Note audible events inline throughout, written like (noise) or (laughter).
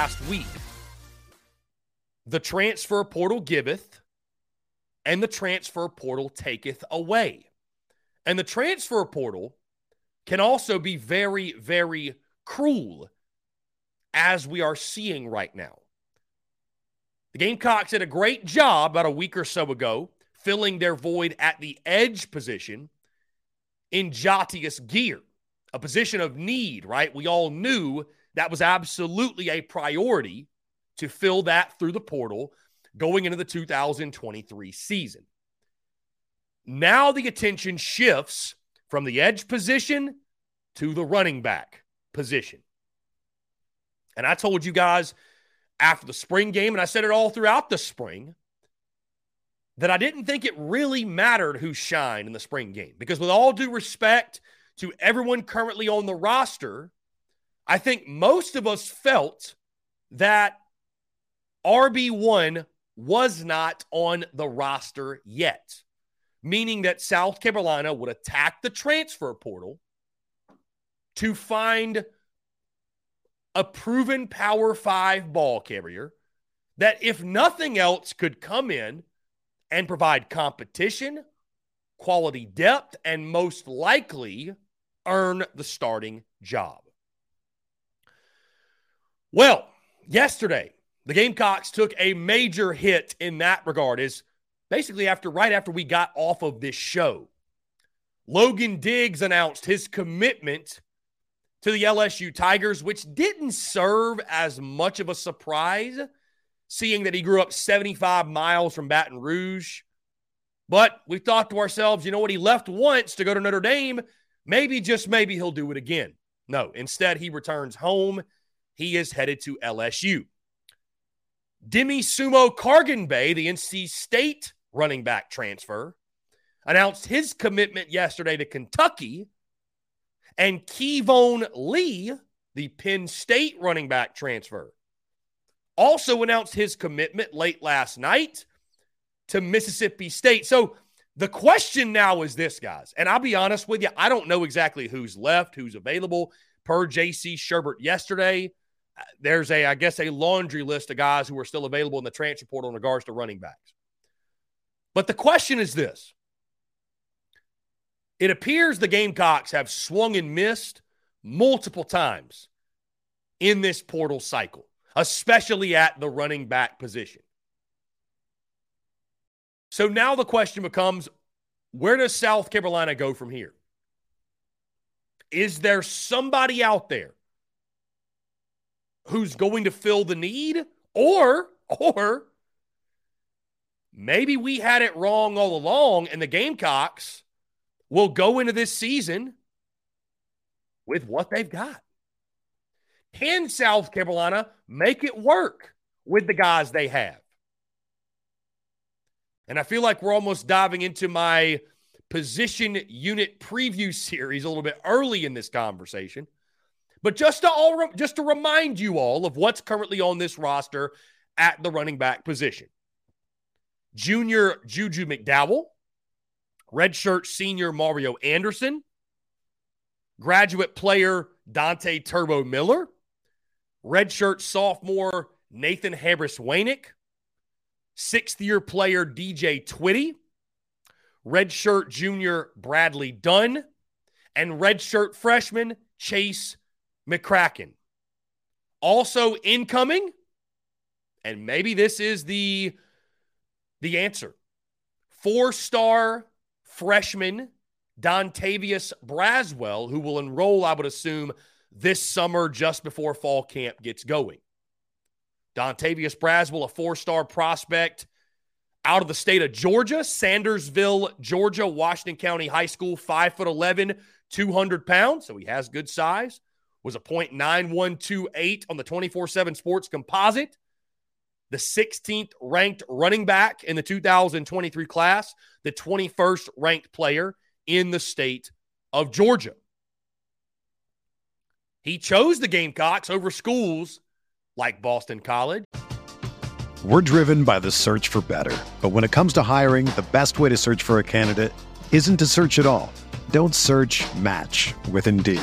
Last week. The transfer portal giveth, and the transfer portal taketh away. And the transfer portal can also be very, very cruel, as we are seeing right now. The Gamecocks did a great job about a week or so ago filling their void at the edge position in Jatius Geer, a position of need, right? We all knew that was absolutely a priority to fill that through the portal going into the 2023 season. Now the attention shifts from the edge position to the running back position. And I told you guys after the spring game, and I said it all throughout the spring, that I didn't think it really mattered who shined in the spring game. Because, with all due respect to everyone currently on the roster, I think most of us felt that RB1 was not on the roster yet, meaning that South Carolina would attack the transfer portal to find a proven Power Five ball carrier that, if nothing else, could come in and provide competition, quality depth, and most likely earn the starting job. Well, yesterday, the Gamecocks took a major hit in that regard. Is basically after right after we got off of this show, Logan Diggs announced his commitment to the LSU Tigers, which didn't serve as much of a surprise, seeing that he grew up 75 miles from Baton Rouge. But we thought to ourselves, you know what? He left once to go to Notre Dame. Maybe, just maybe, he'll do it again. No, instead, he returns home. He is headed to LSU. Demie Sumo-Karngbaye, the NC State running back transfer, announced his commitment yesterday to Kentucky. And Keyvone Lee, the Penn State running back transfer, also announced his commitment late last night to Mississippi State. So the question now is this, guys, and I'll be honest with you, I don't know exactly who's left, who's available. Per JC Shurburtt yesterday, there's a, I guess, a laundry list of guys who are still available in the transfer portal in regards to running backs. But the question is this it appears the Gamecocks have swung and missed multiple times in this portal cycle, especially at the running back position. So now the question becomes where does South Carolina go from here? Is there somebody out there who's going to fill the need or or maybe we had it wrong all along and the Gamecocks will go into this season with what they've got. Can South Carolina make it work with the guys they have? And I feel like we're almost diving into my position unit preview (laughs) series a little bit early in this conversation. But just to all just to remind you all of what's currently on this roster at the running back position. Junior Juju McDowell, redshirt senior Mario Anderson, graduate player Dante Turbo Miller, redshirt sophomore Nathan Harris Waynick, sixth year player DJ Twitty, redshirt junior Bradley Dunn, and redshirt freshman Chase McCracken. Also incoming, and maybe this is the the answer. Four-star freshman Dontavius Braswell, who will enroll, I would assume, this summer just before fall camp gets going. Dontavius Braswell, a four-star prospect out of the state of Georgia, Sandersville, Georgia, Washington County High School, 5 foot 11, 200 pounds. So he has good size was a .9128 on the 24/7 Sports Composite. The 16th ranked running back in the 2023 class, the 21st ranked player in the state of Georgia. He chose the Gamecocks over schools like Boston College. We're driven by the search for better. But when it comes to hiring, the best way to search for a candidate isn't to search at all. Don't search match with Indeed.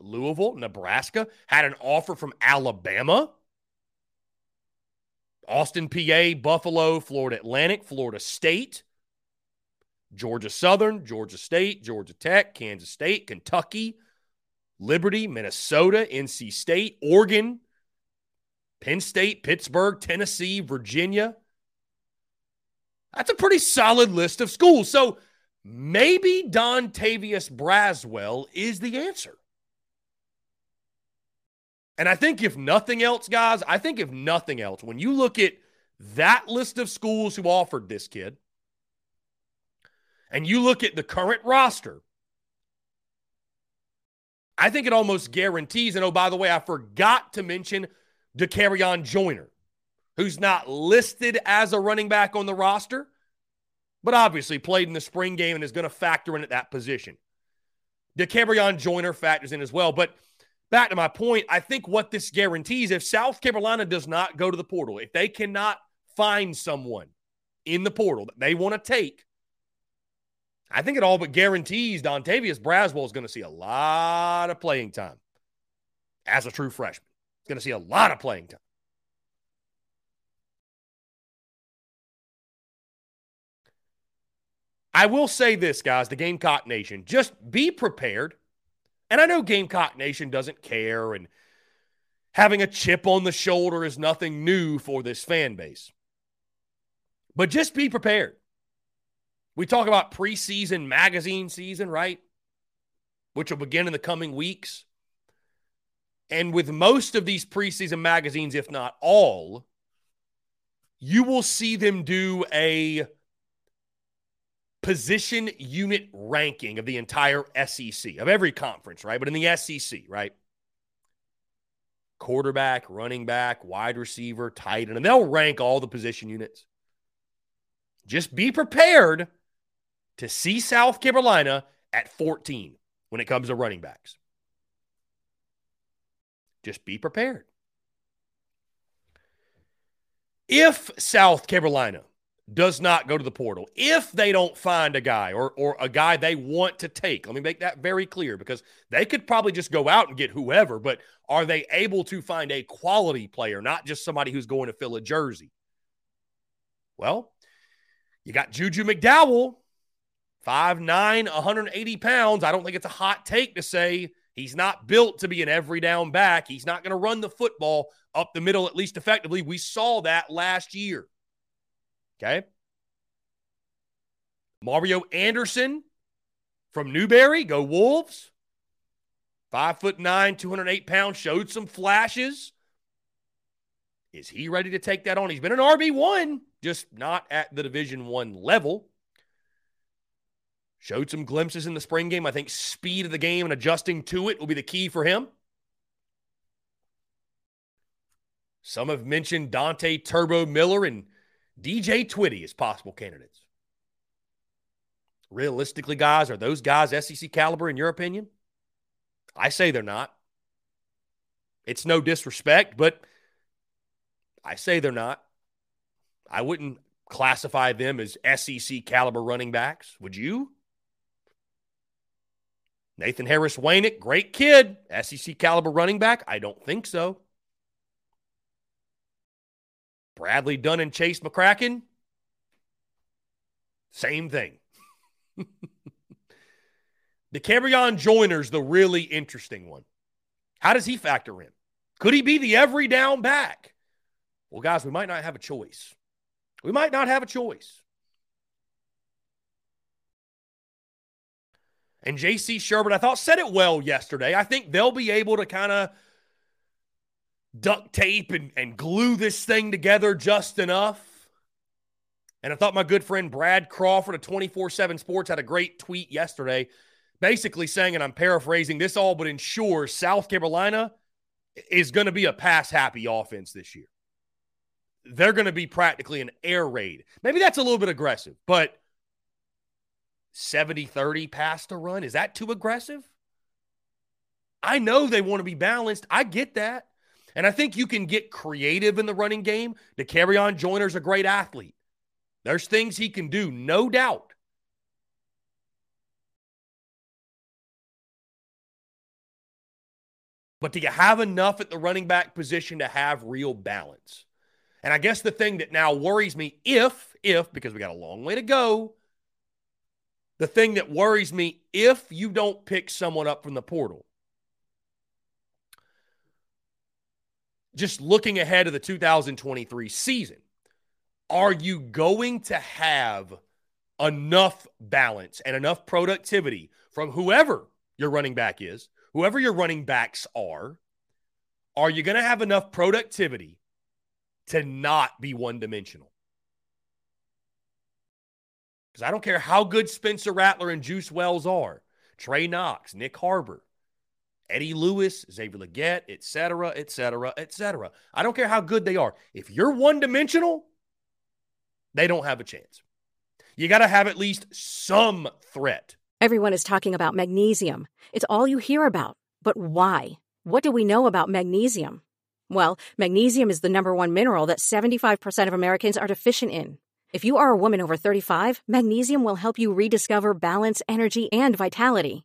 Louisville, Nebraska had an offer from Alabama. Austin Peay, Buffalo, Florida Atlantic, Florida State, Georgia Southern, Georgia State, Georgia Tech, Kansas State, Kentucky, Liberty, Minnesota, NC State, Oregon, Penn State, Pittsburgh, Tennessee, Virginia. That's a pretty solid list of schools. So maybe Dontavius Braswell is the answer. And I think if nothing else, guys, I think if nothing else, when you look at that list of schools who offered this kid, and you look at the current roster, I think it almost guarantees. And oh, by the way, I forgot to mention Dakereon Joyner, who's not listed as a running back on the roster, but obviously played in the spring game and is going to factor in at that position. Dakereon Joyner factors in as well. But back to my point, I think what this guarantees if South Carolina does not go to the portal, if they cannot find someone in the portal that they want to take, I think it all but guarantees Dontavius Braswell is going to see a lot of playing time as a true freshman. He's going to see a lot of playing time. I will say this, guys, the Gamecock Nation, just be prepared and I know Gamecock Nation doesn't care, and having a chip on the shoulder is nothing new for this fan base. But just be prepared. We talk about preseason magazine season, right? Which will begin in the coming weeks. And with most of these preseason magazines, if not all, you will see them do a position unit ranking of the entire SEC, of every conference, right? But in the SEC, right? Quarterback, running back, wide receiver, tight end, and they'll rank all the position units. Just be prepared to see South Carolina at 14 when it comes to running backs. Just be prepared. If South Carolina does not go to the portal. If they don't find a guy or, or a guy they want to take, let me make that very clear because they could probably just go out and get whoever, but are they able to find a quality player, not just somebody who's going to fill a jersey? Well, you got Juju McDowell, 5'9, 180 pounds. I don't think it's a hot take to say he's not built to be an every down back. He's not going to run the football up the middle, at least effectively. We saw that last year. Okay. Mario Anderson from Newberry, go Wolves. Five foot nine, 208 pounds, showed some flashes. Is he ready to take that on? He's been an RB1, just not at the Division One level. Showed some glimpses in the spring game. I think speed of the game and adjusting to it will be the key for him. Some have mentioned Dante Turbo Miller and DJ Twitty as possible candidates. Realistically, guys, are those guys SEC caliber in your opinion? I say they're not. It's no disrespect, but I say they're not. I wouldn't classify them as SEC caliber running backs. Would you? Nathan Harris Waynick, great kid. SEC caliber running back? I don't think so. Bradley Dunn and Chase McCracken, same thing. (laughs) Dakereon Joyner's the really interesting one. How does he factor in? Could he be the every down back? Well, guys, we might not have a choice. We might not have a choice. And JC Shurburtt, I thought, said it well yesterday. I think they'll be able to kind of duct tape and, and glue this thing together just enough. And I thought my good friend Brad Crawford of 24 7 Sports had a great tweet yesterday basically saying, and I'm paraphrasing this all, but ensure South Carolina is going to be a pass happy offense this year. They're going to be practically an air raid. Maybe that's a little bit aggressive, but 70 30 pass to run, is that too aggressive? I know they want to be balanced. I get that. And I think you can get creative in the running game. Dakereon Joyner's a great athlete. There's things he can do, no doubt. But do you have enough at the running back position to have real balance? And I guess the thing that now worries me, if, if, because we got a long way to go, the thing that worries me, if you don't pick someone up from the portal, just looking ahead of the 2023 season, are you going to have enough balance and enough productivity from whoever your running back is, whoever your running backs are? Are you going to have enough productivity to not be one dimensional? Because I don't care how good Spencer Rattler and Juice Wells are, Trey Knox, Nyck Harbor, Eddie Lewis, Xavier Legette, et cetera, et cetera, et cetera. I don't care how good they are. If you're one dimensional, they don't have a chance. You got to have at least some threat. Everyone is talking about magnesium. It's all you hear about. But why? What do we know about magnesium? Well, magnesium is the number one mineral that 75% of Americans are deficient in. If you are a woman over 35, magnesium will help you rediscover balance, energy, and vitality.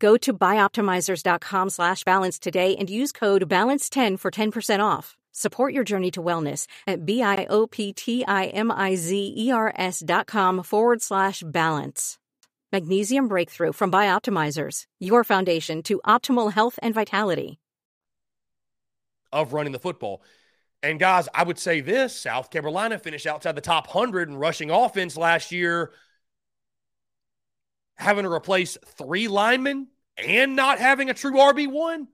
Go to bioptimizers.com slash balance today and use code BALANCE10 for 10% off. Support your journey to wellness at B-I-O-P-T-I-M-I-Z-E-R-S dot com forward slash balance. Magnesium Breakthrough from Bioptimizers, your foundation to optimal health and vitality. Of running the football. And guys, I would say this South Carolina finished outside the top 100 in rushing offense last year, having to replace three linemen and not having a true RB1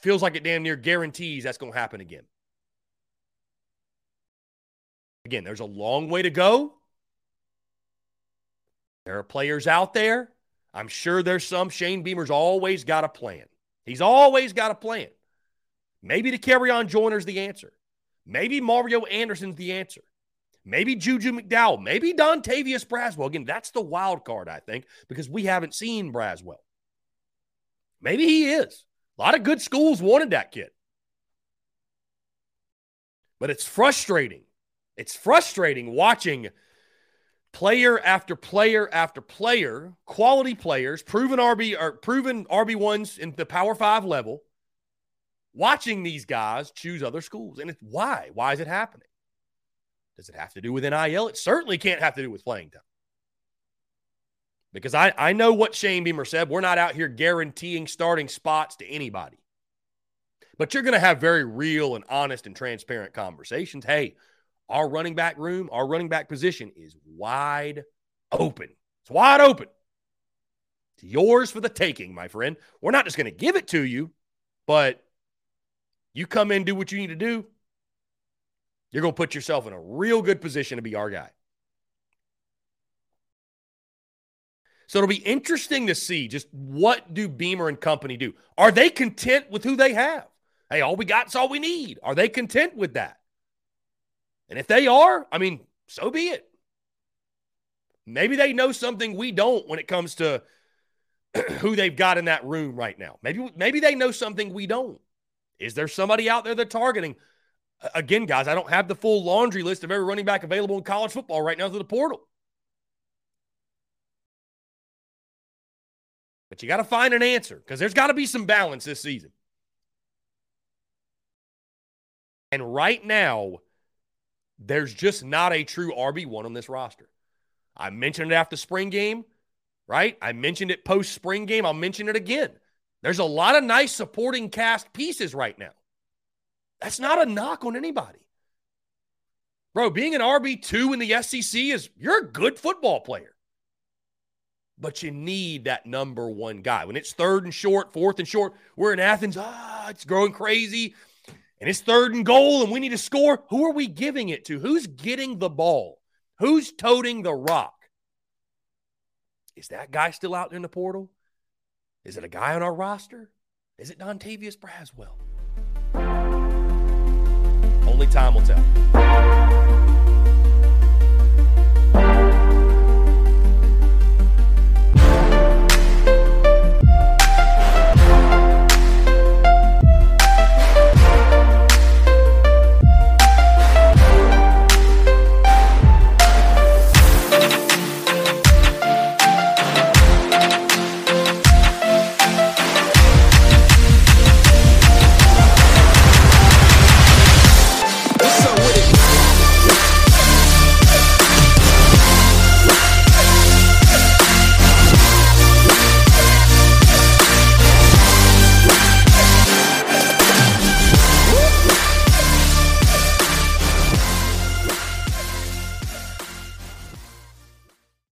feels like it damn near guarantees that's going to happen again. Again, there's a long way to go. There are players out there. I'm sure there's some. Shane Beamer's always got a plan. He's always got a plan. Maybe Dakereon Joyner's the answer. Maybe Mario Anderson's the answer. Maybe Juju McDowell. Maybe Dontavius Braswell. Again, that's the wild card, I think, because we haven't seen Braswell. Maybe he is. A lot of good schools wanted that kid. But it's frustrating. It's frustrating watching player after player after player, quality players, proven RB or proven RB ones in the Power Five level, watching these guys choose other schools. And it's why? Why is it happening? Does it have to do with NIL? It certainly can't have to do with playing time. Because I, I know what Shane Beamer said. We're not out here guaranteeing starting spots to anybody. But you're going to have very real and honest and transparent conversations. Hey, our running back room, our running back position is wide open. It's wide open. It's yours for the taking, my friend. We're not just going to give it to you, but you come in, do what you need to do. You're going to put yourself in a real good position to be our guy. So it'll be interesting to see just what do Beamer and company do. Are they content with who they have? Hey, all we got is all we need. Are they content with that? And if they are, I mean, so be it. Maybe they know something we don't when it comes to (clears throat) who they've got in that room right now. Maybe maybe they know something we don't. Is there somebody out there they're targeting? Again, guys, I don't have the full laundry list of every running back available in college football right now through the portal. But you got to find an answer because there's got to be some balance this season. And right now, there's just not a true RB1 on this roster. I mentioned it after spring game, right? I mentioned it post spring game. I'll mention it again. There's a lot of nice supporting cast pieces right now. That's not a knock on anybody. Bro, being an RB2 in the SEC is you're a good football player. But you need that number one guy. When it's third and short, fourth and short, we're in Athens. Ah, it's growing crazy. And it's third and goal, and we need to score. Who are we giving it to? Who's getting the ball? Who's toting the rock? Is that guy still out in the portal? Is it a guy on our roster? Is it Dontavius Braswell? Only time will tell.